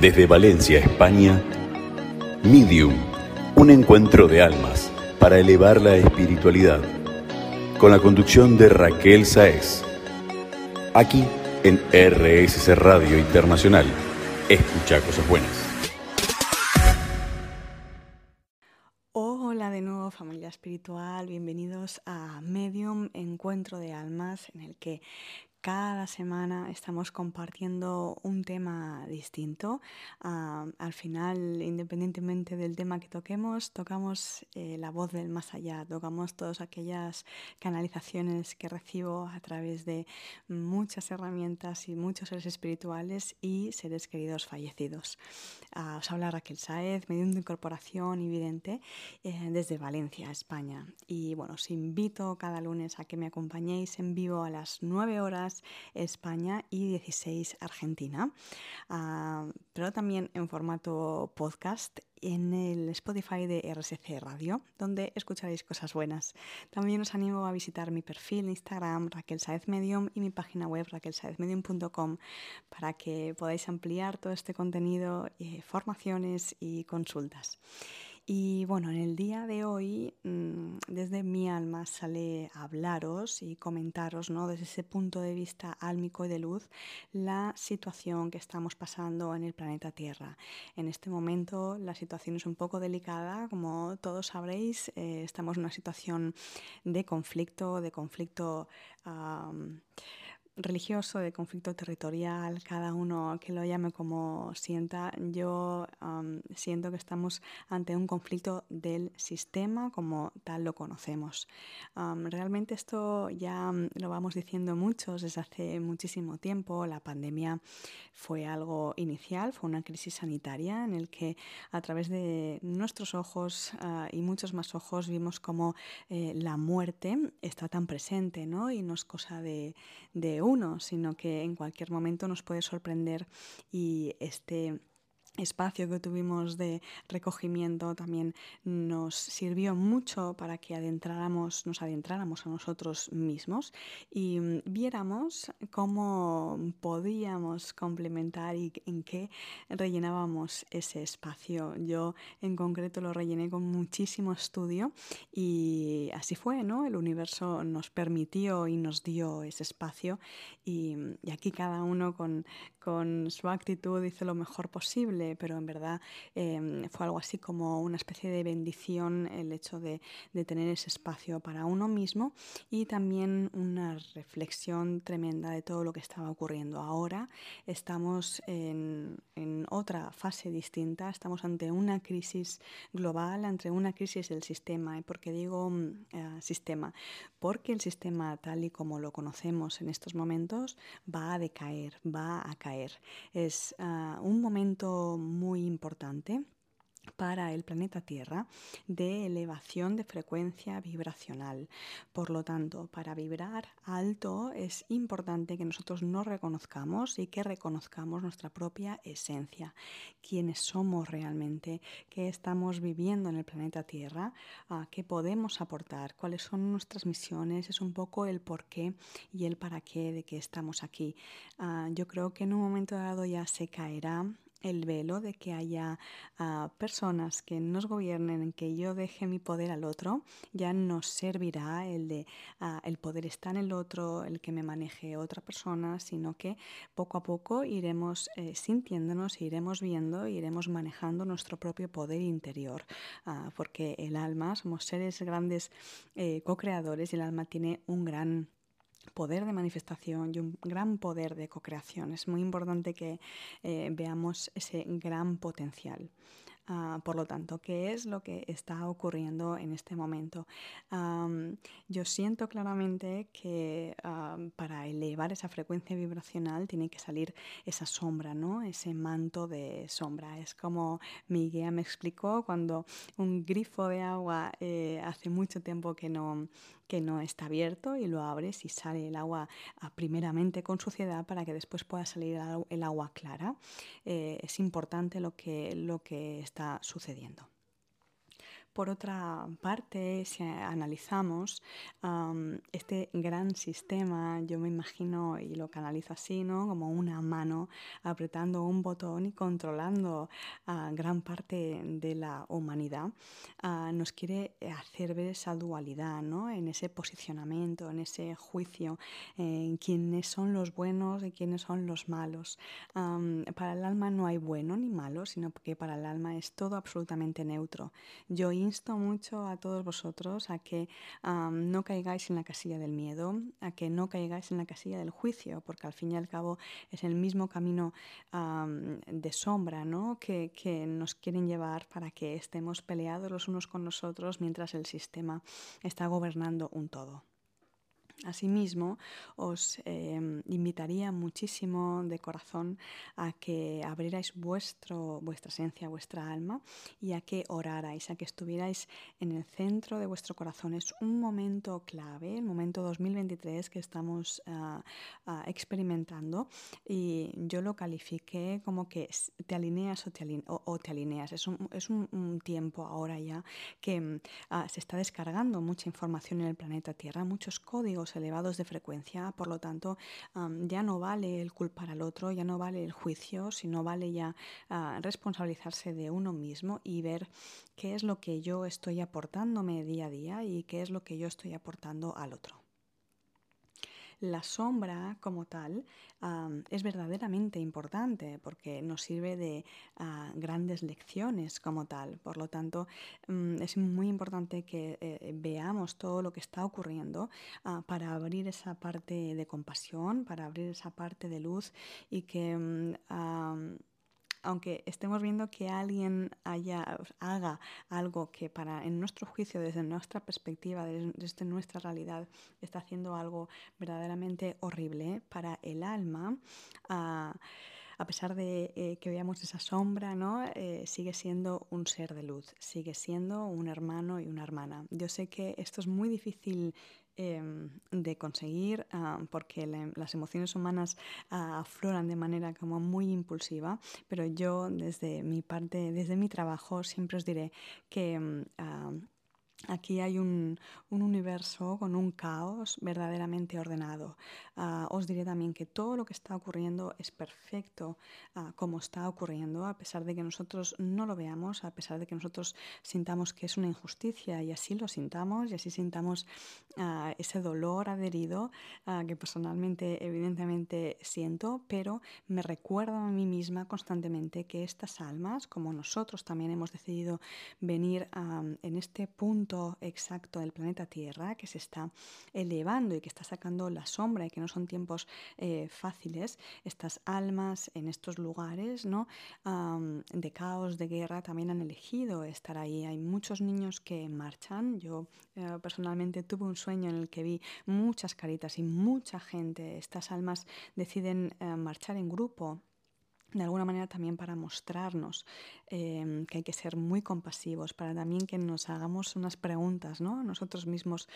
Desde Valencia, España, Medium, un encuentro de almas para elevar la espiritualidad, con la conducción de Raquel Saez. Aquí en RSC Radio Internacional. Escucha cosas buenas. Hola de nuevo familia espiritual, bienvenidos a Medium Encuentro de Almas en el que cada semana estamos compartiendo un tema distinto. Ah, al final, independientemente del tema que toquemos, tocamos eh, la voz del más allá, tocamos todas aquellas canalizaciones que recibo a través de muchas herramientas y muchos seres espirituales y seres queridos fallecidos. Ah, os habla Raquel Saez, medium de incorporación y vidente eh, desde Valencia, España. Y bueno, os invito cada lunes a que me acompañéis en vivo a las 9 horas España y 16 Argentina. Ah, pero también en formato podcast en el Spotify de RSC Radio, donde escucharéis cosas buenas. También os animo a visitar mi perfil Instagram, Raquel Saez Medium, y mi página web, raquelsaezmedium.com, para que podáis ampliar todo este contenido, eh, formaciones y consultas. Y bueno, en el día de hoy, mm, desde mi alma sale hablaros y comentaros, ¿no? Desde ese punto de vista álmico y de luz, la situación que estamos pasando en el planeta Tierra. En este momento la situación es un poco delicada, como todos sabréis, eh, estamos en una situación de conflicto, de conflicto religioso, de conflicto territorial, cada uno que lo llame como sienta, yo siento que estamos ante un conflicto del sistema como tal lo conocemos. realmente esto ya lo vamos diciendo muchos desde hace muchísimo tiempo. La pandemia fue algo inicial, fue una crisis sanitaria en el que a través de nuestros ojos ah, y muchos más ojos vimos como eh, la muerte está tan presente ¿no? y no es cosa de, de uno, sino que en cualquier momento nos puede sorprender y este espacio que tuvimos de recogimiento también nos sirvió mucho para que adentráramos, nos adentráramos a nosotros mismos y mm, viéramos cómo podíamos complementar y en qué rellenábamos ese espacio. Yo en concreto lo rellené con muchísimo estudio y así fue, ¿no? El universo nos permitió y nos dio ese espacio y, y aquí cada uno con, con su actitud hizo lo mejor posible, pero en verdad em, fue algo así como una especie de bendición el hecho de, tener ese espacio para uno mismo y también una reflexión tremenda de todo lo que estaba ocurriendo. Ahora estamos en, otra fase distinta, estamos ante una crisis global, ante una crisis del sistema. ¿Y por qué digo mm, eh, sistema? Porque el sistema tal y como lo conocemos en estos momentos va a decaer, va a caer es ah, un momento muy importante para el planeta Tierra de elevación de frecuencia vibracional. Por lo tanto, para vibrar alto es importante que nosotros nos reconozcamos y que reconozcamos nuestra propia esencia, quiénes somos realmente, qué estamos viviendo en el planeta Tierra, qué podemos aportar, cuáles son nuestras misiones, es un poco el por qué y el para qué de que estamos aquí. Ah, yo creo que en un momento dado ya se caerá el velo de que haya ah, personas que nos gobiernen, que yo deje mi poder al otro, ya no servirá el de ah, el poder está en el otro, el que me maneje otra persona, sino que poco a poco iremos eh, sintiéndonos, iremos viendo, iremos manejando nuestro propio poder interior, ah, porque el alma, somos seres grandes eh, co-creadores y el alma tiene un gran poder de manifestación y un gran poder de co-creación. Es muy importante que eh, veamos ese gran potencial. Ah, por lo tanto, ¿qué es lo que está ocurriendo en este momento? yo siento claramente que para elevar esa frecuencia vibracional tiene que salir esa sombra, ¿no? Ese manto de sombra. Es como mi guía me explicó cuando un grifo de agua eh, hace mucho tiempo que no, que no está abierto y lo abres y sale el agua primeramente con suciedad para que después pueda salir el agua clara. Eh, es importante lo que, lo que sucediendo. Por otra parte, si analizamos este gran sistema, yo me imagino y lo canalizo así, ¿no? Como una mano apretando un botón y controlando a gran parte de la humanidad, nos quiere hacer ver esa dualidad, ¿no? En ese posicionamiento, en ese juicio, en quiénes son los buenos y quiénes son los malos. para el alma no hay bueno ni malo, sino que para el alma es todo absolutamente neutro. Yo insto mucho a todos vosotros a que no caigáis en la casilla del miedo, a que no caigáis en la casilla del juicio, porque al fin y al cabo es el mismo camino de sombra ¿no? que, que nos quieren llevar para que estemos peleados los unos con los otros mientras el sistema está gobernando un todo. Asimismo, os em, invitaría muchísimo de corazón a que abrierais vuestro, vuestra esencia, vuestra alma y a que orarais, a que estuvierais en el centro de vuestro corazón. Es un momento clave, el momento 2023 que estamos ah, ah, experimentando y yo lo califiqué como que te alineas o te, alineas. Es, un, tiempo ahora ya que ah, se está descargando mucha información en el planeta Tierra, muchos códigos elevados de frecuencia, por lo tanto ya no vale el culpar al otro, ya no vale el juicio, sino vale ya ah, responsabilizarse de uno mismo y ver qué es lo que yo estoy aportándome día a día y qué es lo que yo estoy aportando al otro. La sombra como tal es verdaderamente importante porque nos sirve de ah, grandes lecciones como tal. Por lo tanto, mm, es muy importante que eh, veamos todo lo que está ocurriendo ah, para abrir esa parte de compasión, para abrir esa parte de luz y que... Mm, aunque estemos viendo que alguien haya, haga algo que para, en nuestro juicio, desde nuestra perspectiva, desde, nuestra realidad, está haciendo algo verdaderamente horrible para el alma, ah, a pesar de eh, que veamos esa sombra, ¿no? Eh, sigue siendo un ser de luz, sigue siendo un hermano y una hermana. Yo sé que esto es muy difícil Em, de conseguir ah, porque las emociones humanas ah, afloran de manera como muy impulsiva, pero yo desde mi parte, desde mi trabajo, siempre os diré que em, ah, Aquí hay un, universo con un caos verdaderamente ordenado. Ah, os diré también que todo lo que está ocurriendo es perfecto ah, como está ocurriendo, a pesar de que nosotros no lo veamos, a pesar de que nosotros sintamos que es una injusticia y así lo sintamos y así sintamos ah, ese dolor adherido que personalmente evidentemente siento, pero me recuerdo a mí misma constantemente que estas almas, como nosotros también hemos decidido venir en este punto, exacto del planeta Tierra que se está elevando y que está sacando la sombra y que no son tiempos eh, fáciles, estas almas en estos lugares ¿no? de caos, de guerra, también han elegido estar ahí. Hay muchos niños que marchan. Yo eh, personalmente tuve un sueño en el que vi muchas caritas y mucha gente. Estas almas deciden eh, marchar en grupo de alguna manera también para mostrarnos em, que hay que ser muy compasivos, para también que nos hagamos unas preguntas, ¿no? Nosotros mismos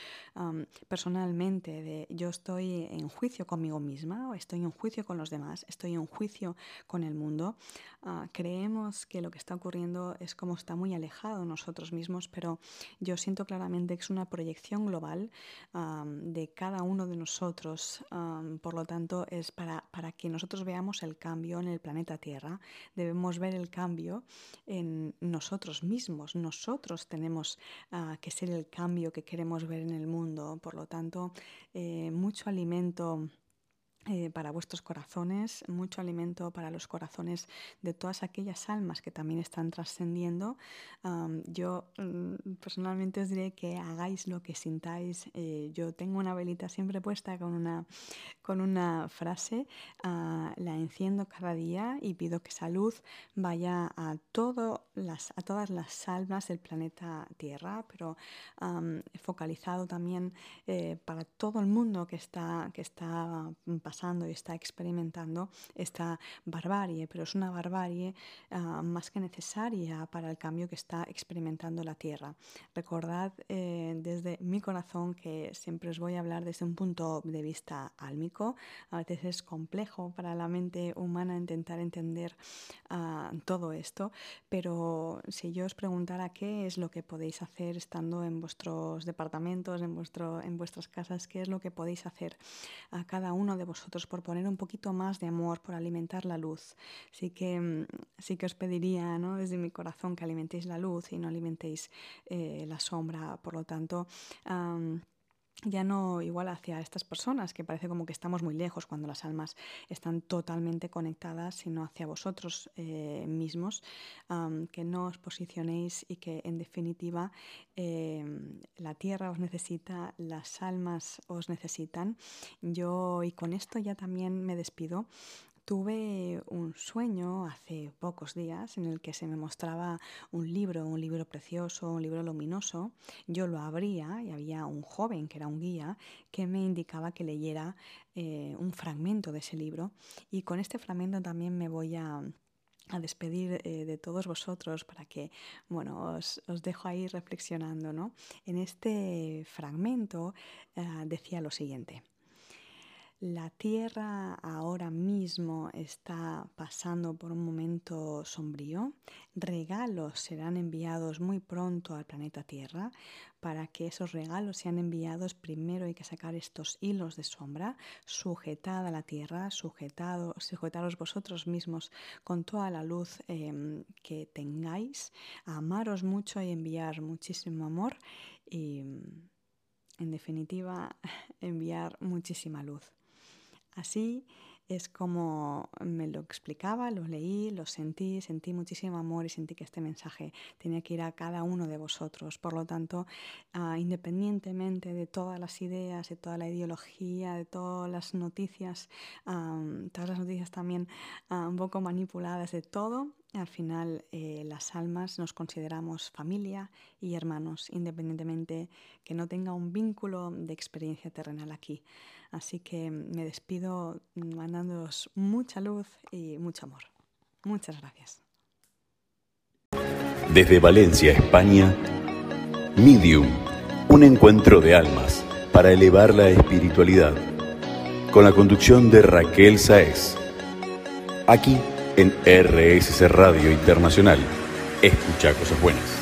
personalmente, de yo estoy en juicio conmigo misma, estoy en juicio con los demás, estoy en juicio con el mundo. Ah, creemos que lo que está ocurriendo es como está muy alejado nosotros mismos, pero yo siento claramente que es una proyección global de cada uno de nosotros. por lo tanto, es para, para que nosotros veamos el cambio en el planeta Tierra, debemos ver el cambio en nosotros mismos. Nosotros tenemos ah, que ser el cambio que queremos ver en el mundo. Por lo tanto, eh, mucho alimento eh, para vuestros corazones, mucho alimento para los corazones de todas aquellas almas que también están trascendiendo. yo mm, personalmente os diré que hagáis lo que sintáis. Eh, yo tengo una velita siempre puesta con una, con una frase, ah, la enciendo cada día y pido que esa luz vaya a, todo las, a todas las almas del planeta Tierra, pero focalizado también eh, para todo el mundo que está, que está pasando pasando y está experimentando esta barbarie, pero es una barbarie ah, más que necesaria para el cambio que está experimentando la Tierra. Recordad eh, desde mi corazón que siempre os voy a hablar desde un punto de vista álmico. A veces es complejo para la mente humana intentar entender ah, todo esto, pero si yo os preguntara qué es lo que podéis hacer estando en vuestros departamentos, en, vuestro, en vuestras casas, qué es lo que podéis hacer a cada uno de vosotros por poner un poquito más de amor, por alimentar la luz. Sí que, mm, sí que os pediría ¿no? desde mi corazón que alimentéis la luz y no alimentéis eh, la sombra. Por lo tanto, ya no igual hacia estas personas, que parece como que estamos muy lejos cuando las almas están totalmente conectadas, sino hacia vosotros eh, mismos, que no os posicionéis y que en definitiva em, la tierra os necesita, las almas os necesitan. Yo y con esto ya también me despido. Tuve un sueño hace pocos días en el que se me mostraba un libro, un libro precioso, un libro luminoso. Yo lo abría y había un joven que era un guía que me indicaba que leyera eh, un fragmento de ese libro y con este fragmento también me voy a despedir eh, de todos vosotros para que, bueno, os, dejo ahí reflexionando, ¿no? En este fragmento eh, decía lo siguiente. La Tierra ahora mismo está pasando por un momento sombrío. Regalos serán enviados muy pronto al planeta Tierra. Para que esos regalos sean enviados, primero hay que sacar estos hilos de sombra, sujetad a la Tierra, sujetado, sujetaros vosotros mismos con toda la luz em, que tengáis, amaros mucho y enviar muchísimo amor y, en definitiva, enviar muchísima luz. Así es como me lo explicaba, lo leí, lo sentí, sentí muchísimo amor y sentí que este mensaje tenía que ir a cada uno de vosotros. Por lo tanto, ah, independientemente de todas las ideas, de toda la ideología, de todas las noticias, todas las noticias también ah, un poco manipuladas de todo, al final eh, las almas nos consideramos familia y hermanos, independientemente que no tenga un vínculo de experiencia terrenal aquí. Así que me despido mandándoos mucha luz y mucho amor. Muchas gracias. Desde Valencia, España, Medium, un encuentro de almas para elevar la espiritualidad, con la conducción de Raquel Saez. Aquí en RSC Radio Internacional. Escucha cosas buenas.